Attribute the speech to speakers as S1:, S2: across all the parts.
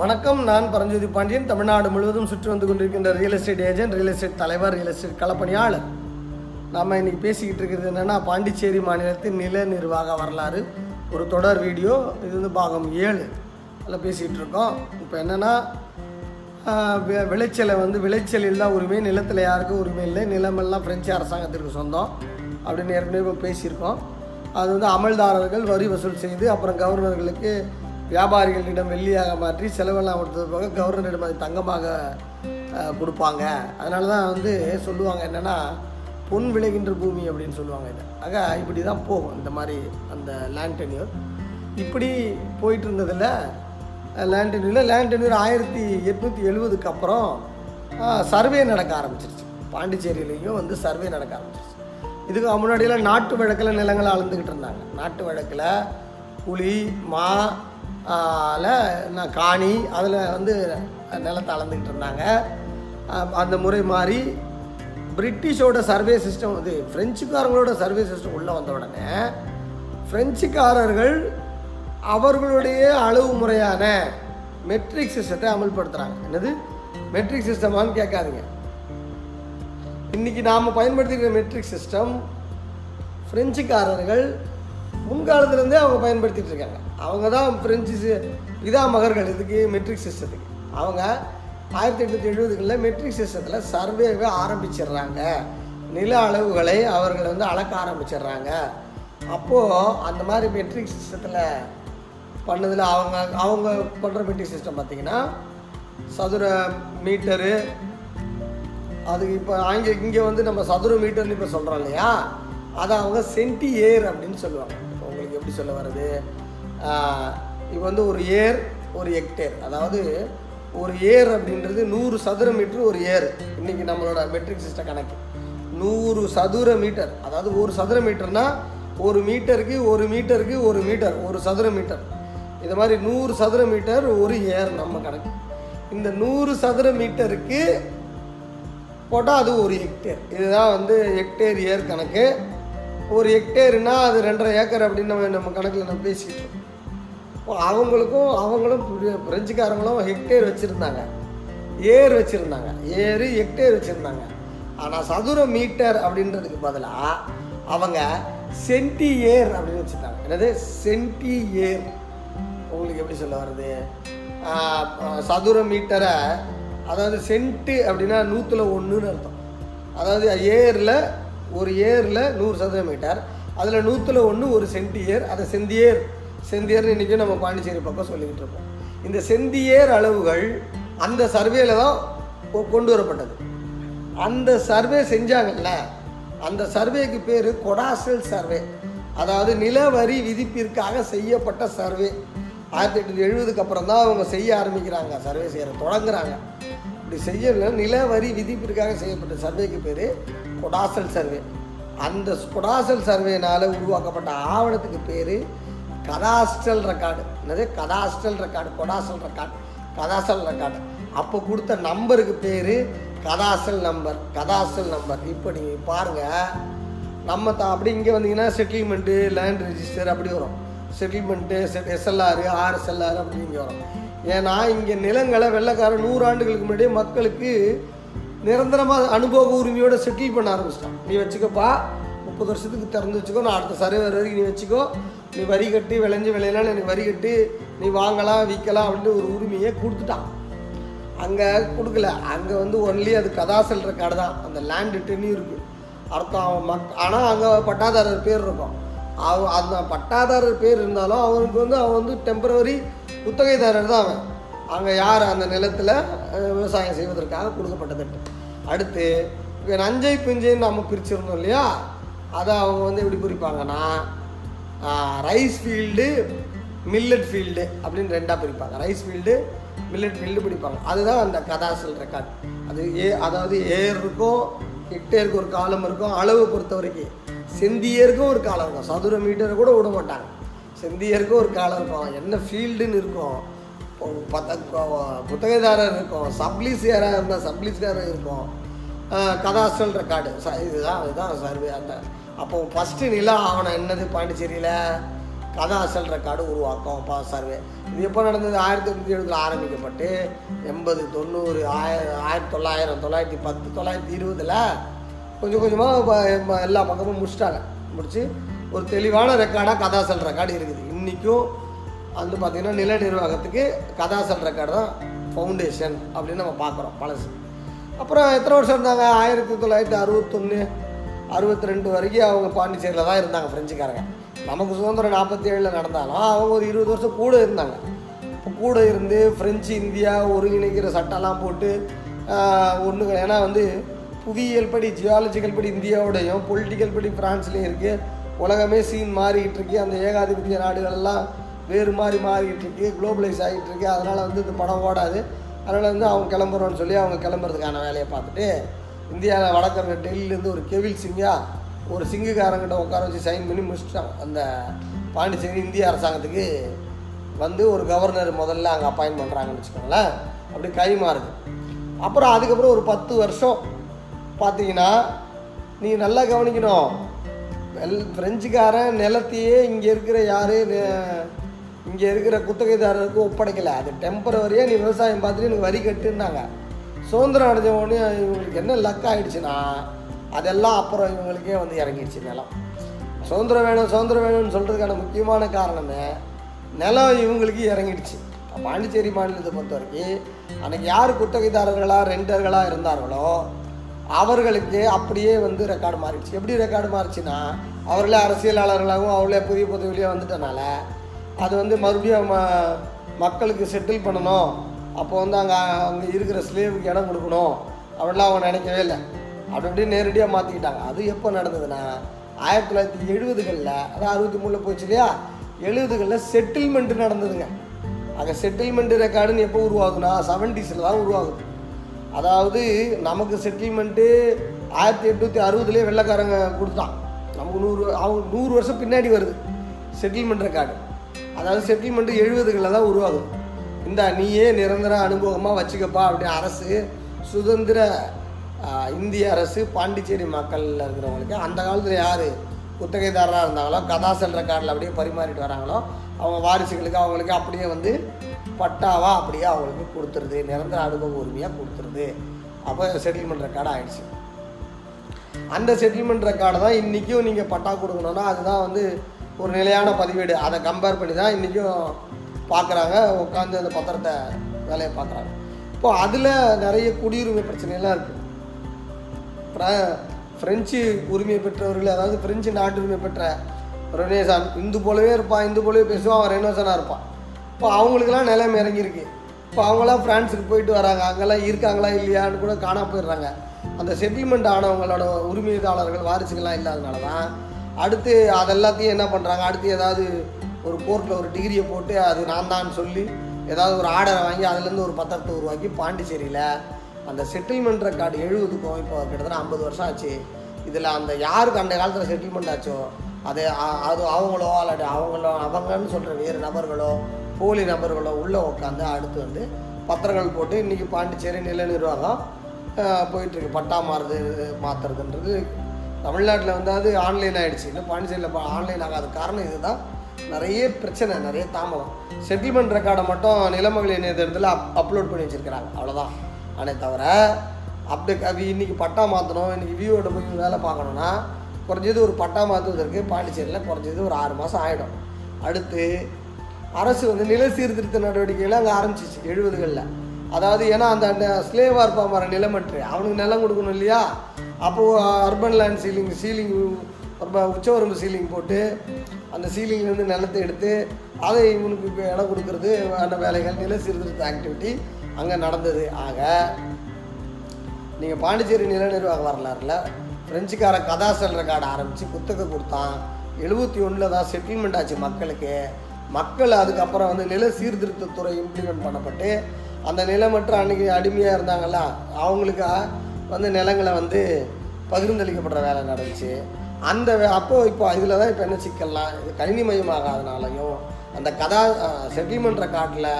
S1: வணக்கம் நான் பரஞ்சோதி பாண்டியன். தமிழ்நாடு முழுவதும் சுற்றி வந்து கொண்டிருக்கின்ற real estate agent real estate தலைவர் ரியல் எஸ்டேட் களப்பணியாளர். நாம் இன்றைக்கி பேசிக்கிட்டு இருக்கிறது என்னென்னா பாண்டிச்சேரி மாநிலத்தின் நில நிர்வாக வரலாறு. ஒரு தொடர் வீடியோ இது வந்து பாகம் ஏழு. அதில் பேசிக்கிட்டு இருக்கோம். இப்போ என்னென்னா விளைச்சலை வந்து விளைச்சல் தான் உரிமை நிலத்தில் யாருக்கும் உரிமை இல்லை நிலமெல்லாம் பிரெஞ்சு அரசாங்கத்திற்கு சொந்தம் அப்படின்னு ஏற்கனவே பேசியிருக்கோம். அது வந்து அமல்தாரர்கள் வரி வசூல் செய்து அப்புறம் கவர்னர்களுக்கு வியாபாரிகளிடம் வெள்ளியாக மாற்றி செலவெல்லாம் கொடுத்தது போக கவர்னரிடம் அது தங்கமாக கொடுப்பாங்க. அதனால தான் வந்து சொல்லுவாங்க என்னென்னா பொன் விளைகின்ற பூமி அப்படின்னு சொல்லுவாங்க இதை. ஆக இப்படி தான் போகும் இந்த மாதிரி அந்த லேண்ட் டென்யூர் இப்படி போயிட்டு இருந்ததில் லேண்ட் டென்யூரில் லேண்ட் டென்யூர் ஆயிரத்தி எட்நூற்றி எழுபதுக்கு அப்புறம் சர்வே நடக்க ஆரம்பிச்சிருச்சு. பாண்டிச்சேரியிலையும் வந்து சர்வே நடக்க ஆரம்பிச்சிருச்சு. இதுக்கு முன்னாடியெல்லாம் நாட்டு வழக்கில் நிலங்களை அளந்துக்கிட்டு இருந்தாங்க. நாட்டு வழக்கில் புலி மா நான் காணி அதில் வந்து நிலத்தை அளந்துக்கிட்டு இருந்தாங்க. அந்த முறை மாதிரி பிரிட்டிஷோட சர்வே சிஸ்டம் வந்து ஃப்ரெஞ்சுக்காரங்களோட சர்வே சிஸ்டம் உள்ளே வந்த உடனே ஃப்ரெஞ்சுக்காரர்கள் அவர்களுடைய அளவு முறையான மெட்ரிக் சிஸ்டத்தை அமல்படுத்துகிறாங்க என்னது? மெட்ரிக் சிஸ்டமான்னு கேட்காதீங்க. இன்றைக்கி நாம் பயன்படுத்திக்கிற மெட்ரிக் சிஸ்டம் ஃப்ரெஞ்சுக்காரர்கள் முன்காலத்துலேருந்தே அவங்க பயன்படுத்திட்டு இருக்காங்க. அவங்க தான் பிரெஞ்சு பிதா மகர்கள். இதுக்கு மெட்ரிக் சிஸ்டத்துக்கு அவங்க ஆயிரத்தி எட்நூற்றி எழுபதுகளில் மெட்ரிக் சிஸ்டத்தில் சர்வேவை ஆரம்பிச்சிடுறாங்க. நில அளவுகளை அவர்கள் வந்து அளக்க ஆரம்பிச்சிடுறாங்க. அப்போது அந்த மாதிரி மெட்ரிக் சிஸ்டத்தில் பண்ணதில் அவங்க அவங்க பண்ணுற மெட்ரிக் சிஸ்டம் பார்த்தீங்கன்னா சதுர மீட்டரு அதுக்கு இப்போ அங்கே இங்கே வந்து நம்ம சதுர மீட்டர்னு இப்போ சொல்கிறோம் இல்லையா? அதை அவங்க சென்டி ஏர் அப்படின்னு சொல்லுவாங்க. எப்படி சொல்ல வருது இப்போ வந்து ஒரு ஏர் ஒரு ஹெக்டேர் அதாவது ஒரு ஏர் அப்படின்றது நூறு சதுர மீட்டர் ஒரு ஏர். இன்றைக்கி நம்மளோட மெட்ரிக் சிஸ்டம் கணக்கு. நூறு சதுர மீட்டர் அதாவது ஒரு சதுர மீட்டர்னால் ஒரு மீட்டருக்கு ஒரு மீட்டருக்கு ஒரு மீட்டர் ஒரு சதுர மீட்டர் இது மாதிரி நூறு சதுர மீட்டர் ஒரு ஏர் நம்ம கணக்கு. இந்த நூறு சதுர மீட்டருக்கு போட்டால் அது ஒரு ஹெக்டேர் இதுதான் வந்து ஹெக்டேர் ஏர் கணக்கு. ஒரு ஹெக்டேருனா அது ரெண்டரை ஏக்கர் அப்படின்னு நம்ம நம்ம கணக்கில் நம்ம பேசிக்கிட்டு இருக்கோம். இப்போ அவங்களுக்கும் அவங்களும் பிரெஞ்சுக்காரங்களும் ஹெக்டேர் வச்சுருந்தாங்க. ஏர் வச்சுருந்தாங்க. ஏர் ஹெக்டேர் வச்சுருந்தாங்க. ஆனால் சதுர மீட்டர் அப்படின்றதுக்கு பதிலாக அவங்க சென்டி ஏர் அப்படின்னு வச்சுருந்தாங்க. என்னது? Centiare. உங்களுக்கு எப்படி சொல்ல வருது சதுர மீட்டரை அதாவது சென்ட்டு அப்படின்னா நூற்றுல ஒன்றுன்னு அர்த்தம். அதாவது ஏரில் ஒரு ஏரில் நூறு சதுர மீட்டர். அதில் நூற்றில் ஒன்று ஒரு சென்டியர். அதை செந்தியேர். செந்தியர்னு இன்றைக்கும் நம்ம பாண்டிச்சேரி பக்கம் சொல்லிக்கிட்டு இருப்போம் இந்த செந்தியேர் அளவுகள் அந்த சர்வேல தான் கொ- கொண்டு வரப்பட்டது. அந்த சர்வே செஞ்சாங்கல்ல அந்த சர்வேக்கு பேர் கொடாசல் சர்வே. அதாவது நிலவரி விதிப்பிற்காக செய்யப்பட்ட சர்வே. ஆயிரத்தி எட்நூற்றி எழுபதுக்கு அப்புறம் தான் அவங்க செய்ய ஆரம்பிக்கிறாங்க. சர்வே செய்கிற தொடங்குறாங்க. இப்படி செய்யல நிலவரி விதிப்பிற்காக செய்யப்பட்ட சர்வேக்கு பேர் கொடாசல் சர்வே அந்த கொடாசல் சர்வேனால் உருவாக்கப்பட்ட ஆவணத்துக்கு பேர் கதாஸ்டல் ரெக்கார்டு என்னது? Cadastral record cadastral record cadastral record அப்போ கொடுத்த நம்பருக்கு பேர் கதாசல் நம்பர் கதாசல் நம்பர் இப்போ நீங்கள் பாருங்கள் நம்ம த அப்படி இங்கே வந்தீங்கன்னா செட்டில்மெண்ட்டு லேண்ட் ரிஜிஸ்டர் அப்படி வரும். செட்டில்மெண்ட்டு செட் எஸ்எல்ஆர் ஆர்எஸ்எல்ஆர் அப்படி இங்கே வரும். ஏன்னா இங்கே நிலங்களை வெள்ளைக்காரன் நூறு ஆண்டுகளுக்கு முன்னாடியே மக்களுக்கு நிரந்தரமாக அனுபவ உரிமையோட செட்டில் பண்ண ஆரம்பிச்சிட்டான். நீ வச்சுக்கப்பா முப்பது வருஷத்துக்கு திறந்து வச்சுக்கோ நான் அடுத்த சரி வர வரைக்கும் நீ வச்சுக்கோ. நீ வரி கட்டி விளைஞ்சு விளையலாம் எனக்கு வரி கட்டி நீ வாங்கலாம் விற்கலாம் அப்படின்ட்டு ஒரு உரிமையை கொடுத்துட்டான். அங்கே கொடுக்கல. அங்கே வந்து ஒன்லி அது கதாசல் கடை தான். அந்த லேண்டு இருக்குது அர்த்தம் அவன் மக் ஆனால் அங்கே பட்டாதாரர் பேர் இருக்கும். அவன் அந்த பட்டாதாரர் பேர் இருந்தாலும் அவனுக்கு வந்து அவன் வந்து டெம்பரவரி குத்தகைதாரர் தான் அவன். அங்கே யார் அந்த நிலத்தில் விவசாயம் செய்வதற்காக கொடுக்கப்பட்டது அடுத்து இப்போ நஞ்சை பிஞ்சைன்னு நம்ம பிரிச்சிருந்தோம் இல்லையா? அதை அவங்க வந்து எப்படி பிரிப்பாங்கன்னா ரைஸ் ஃபீல்டு மில்லட் ஃபீல்டு அப்படின்னு ரெண்டாக பிரிப்பாங்க. ரைஸ் ஃபீல்டு மில்லட் ஃபீல்டு பிடிப்பாங்க. அதுதான் அந்த கதாசல் ரெக்கார்ட் அது ஏ அதாவது ஏர் இருக்கும் ஹெக்டேருக்கு ஒரு காலம் இருக்கும் அளவு பொறுத்த வரைக்கும். செந்தியருக்கும் ஒரு காலம் இருக்கும். சதுர மீட்டரை கூட விட மாட்டாங்க. செந்தியருக்கும் ஒரு காலம் இருக்கும். என்ன ஃபீல்டுன்னு இருக்கும். பத்த புத்தகதாரர் இருக்கும். சப்ளீஸியராக இருந்தால் சப்ளீஸ்காரர் இருக்கும் கதாஸ்டல் ரெக்கார்டு. ச இதுதான் இதுதான் சர்வே. அந்த அப்போ ஃபஸ்ட்டு நிலா ஆவணம் என்னது? பாண்டிச்சேரியில் கதாசல் ரெக்கார்டு உருவாக்கம். பா சர்வே. இது எப்போ நடந்தது? ஆயிரத்தி தொண்ணூற்றி எழுபதில் ஆரம்பிக்கப்பட்டு எண்பது தொண்ணூறு ஆயிரம் ஆயிரத்தி தொள்ளாயிரம் தொள்ளாயிரத்தி பத்து தொள்ளாயிரத்தி இருபதில் கொஞ்சம் கொஞ்சமாக எல்லா பக்கமும் முடிச்சிட்டாங்க. முடிச்சு ஒரு தெளிவான ரெக்கார்டாக கதாசல் ரெக்கார்டு இருக்குது. இன்றைக்கும் வந்து பார்த்திங்கன்னா நில நிர்வாகத்துக்கு கதாசல் ரெக்கார்டு தான் ஃபவுண்டேஷன் அப்படின்னு நம்ம பார்க்குறோம் பழசு. அப்புறம் எத்தனை வருஷம் இருந்தாங்க? ஆயிரத்தி தொள்ளாயிரத்தி அறுபத்தொன்று அறுபத்தி ரெண்டு வரைக்கும் அவங்க பாண்டிச்சேரியில் தான் இருந்தாங்க ஃப்ரெஞ்சுக்காரங்க நமக்கு சுதந்திரம் நாற்பத்தி ஏழில் நடந்தாலும் அவங்க ஒரு இருபது வருஷம் கூட இருந்தாங்க. இப்போ கூட இருந்து ஃப்ரெஞ்சு இந்தியா ஒருங்கிணைக்கிற சட்டம்லாம் போட்டு ஒன்று ஏன்னா வந்து புவியியல் படி ஜியாலஜிக்கல் படி இந்தியாவோடையும் பொலிட்டிக்கல் படி ஃப்ரான்ஸ்லேயும் இருக்குது உலகமே சீன் மாறிக்கிட்டு இருக்கு. அந்த ஏகாதிபத்திய நாடுகள்லாம் வேறு மாதிரி மாறிக்கிட்டு இருக்கு குளோபலைஸ் ஆகிட்டு இருக்கு அதனால் வந்து இந்த படம் ஓடாது. அதனால் வந்து அவங்க கிளம்புறோன்னு சொல்லி அவங்க கிளம்புறதுக்கான வேலையை பார்த்துட்டு இந்தியாவில் வடக்கிற டெல்லியிலேருந்து ஒரு கெவில் சிங்கா ஒரு சிங்குக்காரங்கிட்ட உட்கார வச்சு சைன் பண்ணி முடிச்சிட்டாங்க அந்த பாண்டிச்சேரி இந்திய அரசாங்கத்துக்கு வந்து ஒரு கவர்னர் முதல்ல அங்கே அப்பாயின் பண்ணுறாங்கன்னு வச்சுக்கோங்களேன். அப்படி கை மாறுது அப்புறம் அதுக்கப்புறம் ஒரு பத்து வருஷம் பார்த்தீங்கன்னா நீ நல்லா கவனிக்கணும். வெல் ஃப்ரெஞ்சுக்காரன் நிலத்தையே இங்கே இருக்கிற யார்? இங்கே இருக்கிற குத்தகைதாரருக்கு ஒப்படைக்கலை. அது டெம்பரவரியாக நீ விவசாயம் பார்த்துட்டு எனக்கு வரி கட்டுன்னாங்க. சுதந்திரம் அடைஞ்ச உடனே இவங்களுக்கு என்ன லக் ஆகிடுச்சுன்னா அதெல்லாம் அப்புறம் இவங்களுக்கே வந்து இறங்கிடுச்சு நிலம். சுதந்திரம் வேணும் சுதந்திரம் வேணும்னு சொல்கிறதுக்கான முக்கியமான காரணமே நிலம் இவங்களுக்கு இறங்கிடுச்சு. பாண்டிச்சேரி மாநிலத்தை பொறுத்த வரைக்கும் அன்றைக்கி யார் குத்தகைதாரர்களாக ரெண்டர்களாக இருந்தார்களோ அவர்களுக்கு அப்படியே வந்து ரெக்கார்டு மாறிடுச்சு. எப்படி ரெக்கார்டு மாறிச்சுன்னா அவர்களே அரசியலாளர்களாகவும் அவர்களே புதிய பதவியிலேயே வந்துட்டனால அது வந்து மறுபடியும் ம மக்களுக்கு செட்டில் பண்ணணும். அப்போ வந்து அங்கே அங்கே இருக்கிற ஸ்லேவுக்கு இடம் கொடுக்கணும். அப்படிலாம் அவங்க நினைக்கவே இல்லை. அப்படி அப்படியே நேரடியாக மாற்றிக்கிட்டாங்க அது எப்போ நடந்ததுன்னா ஆயிரத்தி தொள்ளாயிரத்தி எழுபதுகளில் அதான் அறுபத்தி மூணில் போச்சு இல்லையா? எழுபதுகளில் செட்டில்மெண்ட் நடந்ததுங்க. அங்கே செட்டில்மெண்ட் ரெக்கார்டுன்னு எப்போ உருவாகுதுன்னா செவன்டிஸில் தான் உருவாகுது. அதாவது நமக்கு செட்டில்மெண்ட்டு ஆயிரத்தி எட்நூற்றி அறுபதுலேயே வெள்ளைக்காரங்க கொடுத்தான் நமக்கு நூறு அவங்க நூறு வருஷம் பின்னாடி வருது. செட்டில்மெண்ட் ரெக்கார்டு அதாவது செட்டில்மெண்ட்டு எழுபதுகளில் தான் உருவாகும். இந்த நீயே நிரந்தர அனுபவமாக வச்சுக்கப்பா அப்படி அரசு சுதந்திர இந்திய அரசு பாண்டிச்சேரி மக்களில் இருக்கிறவங்களுக்கு அந்த காலத்தில் யார் குத்தகைதாரராக இருந்தாங்களோ கதாசல் ரெக்கார்டில் அப்படியே பரிமாறிட்டு வராங்களோ அவங்க வாரிசுகளுக்கு அவங்களுக்கு அப்படியே வந்து பட்டாவா அப்படியே அவங்களுக்கு கொடுத்துருது. நிரந்தர அனுபவ உரிமையாக கொடுத்துருது. அப்போ செட்டில்மெண்ட் ரெக்கார்டு ஆயிடுச்சு. அந்த செட்டில்மெண்ட் ரெக்கார்டை தான் இன்றைக்கும் நீங்கள் பட்டா கொடுக்கணுன்னா அதுதான் வந்து ஒரு நிலையான பதிவேடு. அதை கம்பேர் பண்ணி தான் இன்றைக்கும் பார்க்குறாங்க. உட்காந்து அந்த பத்திரத்தை வேலையை பார்க்குறாங்க. இப்போ அதில் நிறைய குடியுரிமை பிரச்சனைலாம் இருக்குது ஃப்ரெஞ்சு உரிமை பெற்றவர்கள் அதாவது பிரெஞ்சு நாட்டுரிமை பெற்ற ரெனேசான் இந்து போலவே இருப்பான் இந்து போலவே பேசுவான் அவன் ரெனோசனாக இருப்பான். இப்போ அவங்களுக்கெல்லாம் நிலைமை இறங்கியிருக்கு. இப்போ அவங்களாம் ஃப்ரான்ஸுக்கு போயிட்டு வராங்க. அங்கெல்லாம் இருக்காங்களா இல்லையான்னு கூட காணாம போயிடுறாங்க. அந்த செட்டில்மெண்ட் ஆனவங்களோட உரிமையாளர்கள் வாரிசுகள்லாம் இல்லாதனால தான் அடுத்து அதெல்லாத்தையும் என்ன பண்ணுறாங்க அடுத்து ஏதாவது ஒரு கோர்ட்டில் ஒரு டிகிரியை போட்டு அது நான் தான் சொல்லி ஏதாவது ஒரு ஆர்டரை வாங்கி அதுலேருந்து ஒரு பத்திரத்தை உருவாக்கி பாண்டிச்சேரியில் அந்த செட்டில்மெண்ட் ரெக்கார்டு எழுபதுக்கும் இப்போ கிட்டத்தட்ட ஐம்பது வருஷம் ஆச்சு. இதில் அந்த யாருக்கு அந்த காலத்தில் செட்டில்மெண்ட் ஆச்சோ? அது அது அவங்களோ அல்லது அவங்களோ அவங்கன்னு சொல்கிற வேறு நபர்களோ போலி நபர்களோ உள்ளே உட்காந்து அடுத்து வந்து பத்திரங்கள் போட்டு இன்றைக்கி பாண்டிச்சேரி நில நிர்வாகம் போயிட்டுருக்கு பட்டா மாறுது மாற்றுறதுன்றது தமிழ்நாட்டில் வந்து அது ஆன்லைன் ஆகிடுச்சு இன்னும் பாண்டிச்சேரியில் ஆன்லைன் ஆகாத காரணம் இதுதான். நிறைய பிரச்சனை நிறைய தாமதம். செட்டில்மெண்ட் ரெக்கார்டை மட்டும் நிலமகள் இணையதளத்தில் அப் அப்லோட் பண்ணி வச்சுருக்கிறாங்க. அவ்வளோதான் ஆனே தவிர அப்டேட் அது இன்னைக்கு பட்டா மாற்றணும் இன்றைக்கி வியூவோட போய் வேலை பார்க்கணுன்னா குறைஞ்சது ஒரு பட்டா மாற்றுவதற்கு பாண்டிச்சேரியில் குறைஞ்சது ஒரு ஆறு மாதம் ஆகிடும் அடுத்து அரசு வந்து நில சீர்திருத்த நடவடிக்கைகளை அங்கே ஆரம்பிச்சிச்சு எழுபதுகளில். அதாவது ஏன்னா அந்த ஸ்லேவாக இருப்பான் பாரு நிலமற்று. அவனுக்கு நிலம் கொடுக்கணும் இல்லையா? அப்போது அர்பன் லேண்ட் சீலிங் சீலிங் உச்சவரம்பு சீலிங் போட்டு அந்த சீலிங்லேருந்து நிலத்தை எடுத்து அதை இவனுக்கு இப்போ இடம் கொடுக்கறது அந்த வேலைகள் நில சீர்திருத்த ஆக்டிவிட்டி அங்கே நடந்தது. ஆக நீங்கள் பாண்டிச்சேரி நில நிர்வாக வரலாறுல பிரெஞ்சுக்கார கதாசல் ரெக்கார்டு ஆரம்பித்து புத்தகம் கொடுத்தான். எழுபத்தி ஒன்றில் தான் செட்டில்மெண்ட் ஆச்சு மக்களுக்கு. மக்கள் அதுக்கப்புறம் வந்து நில சீர்திருத்தத்துறை இம்ப்ளிமெண்ட் பண்ணப்பட்டு அந்த நிலமற்ற அன்னைக்கு அடிமையாக இருந்தாங்கல்ல அவங்களுக்கு வந்து நிலங்களை வந்து பகிர்ந்தளிக்கப்படுற வேலை நடந்துச்சு. அந்த அப்போது இப்போ இதில் தான் இப்போ என்ன சிக்கல்லாம் இது கணினி மயமாகாதனாலையும் அந்த கதா செட்டில்மெண்ட் ரெக்கார்டில்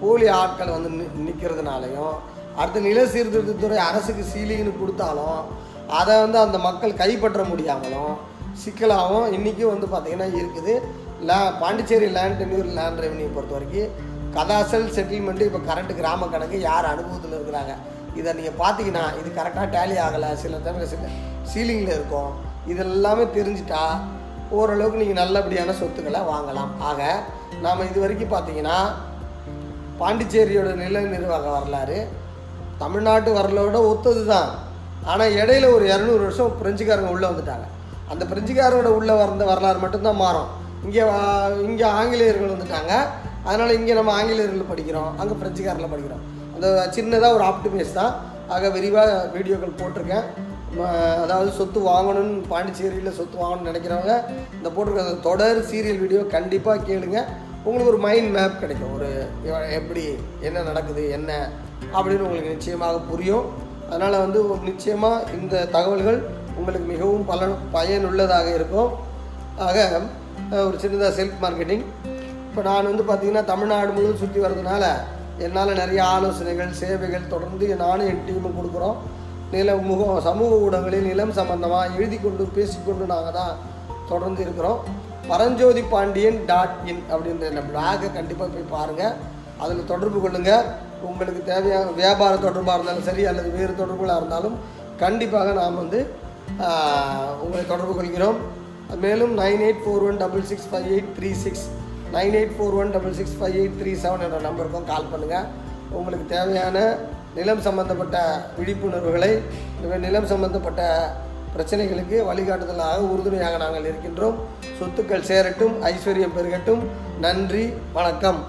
S1: போலி ஆட்கள் வந்து நி நிற்கிறதுனாலையும் அடுத்து நில சீர்திருத்தத்துறை அரசுக்கு சீலிங்னு கொடுத்தாலும் அதை வந்து அந்த மக்கள் கைப்பற்ற முடியாமலும் சிக்கலாகவும் இன்றைக்கும் வந்து பார்த்திங்கன்னா இருக்குது. லே Pondicherry land tenure land revenue பொறுத்த வரைக்கும் கதாசல் செட்டில்மெண்ட்டு இப்போ கரண்ட் கிராம கணக்கு யார் அனுபவத்தில் இருக்கிறாங்க? இதை நீங்கள் பார்த்தீங்கன்னா இது கரெக்டாக டேலி ஆகலை. சில டைமில் சில சீலிங்கில் இருக்கும். இதெல்லாமே தெரிஞ்சிட்டா ஓரளவுக்கு நீங்கள் நல்லபடியான சொத்துக்களை வாங்கலாம். ஆக நாம் இது வரைக்கும் பார்த்தீங்கன்னா பாண்டிச்சேரியோட நில நிர்வாக வரலாறு தமிழ்நாட்டு வரலாறோட ஒத்தது தான் ஆனால் இடையில ஒரு இரநூறு வருஷம் பிரெஞ்சுக்காரங்க உள்ளே வந்துட்டாங்க. அந்த பிரெஞ்சுக்காரோட உள்ளே வந்த வரலாறு மட்டும்தான் மாறும். இங்கே இங்கே ஆங்கிலேயர்கள் வந்துட்டாங்க. அதனால் இங்கே நம்ம ஆங்கிலேயர்கள் படிக்கிறோம். அங்கே பிரெஞ்சுக்காரில் படிக்கிறோம். அந்த சின்னதாக ஒரு ஆப்டிமைஸ் தான். ஆக விரிவாக வீடியோக்கள் போட்டிருக்கேன். அதாவது சொத்து வாங்கணும்னு பாண்டிச்சேரியில் சொத்து வாங்கணும்னு நினைக்கிறவங்க இந்த போட்டிருக்க தொடர் சீரியல் வீடியோ கண்டிப்பாக கேளுங்க. உங்களுக்கு ஒரு மைண்ட் மேப் கிடைக்கும். ஒரு எப்படி என்ன நடக்குது என்ன அப்படின்னு உங்களுக்கு நிச்சயமாக புரியும். அதனால் வந்து ஒரு நிச்சயமாக இந்த தகவல்கள் உங்களுக்கு மிகவும் பலன் பயனுள்ளதாக இருக்கும். ஆக ஒரு சின்னதாக செல்ஃப் மார்க்கெட்டிங் இப்போ நான் வந்து பார்த்திங்கன்னா தமிழ்நாடு முழுவதும் சுற்றி வர்றதுனால என்னால் நிறைய ஆலோசனைகள் சேவைகள் தொடர்ந்து நானும் என் டீமும் கொடுக்குறோம். நில முகம் சமூக ஊடகங்களில் நிலம் சம்பந்தமாக எழுதி கொண்டு பேசிக்கொண்டு நாங்கள் தான் தொடர்ந்து இருக்கிறோம். பரஞ்சோதி பாண்டியன் டாட் இன் அப்படின்ற இந்த பிளாகை கண்டிப்பாக போய் பாருங்கள் அதில் தொடர்பு கொள்ளுங்கள் உங்களுக்கு தேவையான வியாபார தொடர்பாக இருந்தாலும் சரி அல்லது வேறு தொடர்புகளாக இருந்தாலும் கண்டிப்பாக நாம் வந்து உங்களை தொடர்பு கொள்கிறோம். மேலும் nine eight four one double six five eight three six nine eight four one double six five eight three seven என்ற நம்பருக்கும் கால் பண்ணுங்கள் உங்களுக்கு தேவையான நிலம் சம்பந்தப்பட்ட விழிப்புணர்வுகளை நிலம் சம்பந்தப்பட்ட பிரச்சனைகளுக்கு வழிகாட்டுதலாக உறுதுணையாக நாங்கள் இருக்கின்றோம். சொத்துக்கள் சேரட்டும் ஐஸ்வர்யம் பெருகட்டும். நன்றி வணக்கம்.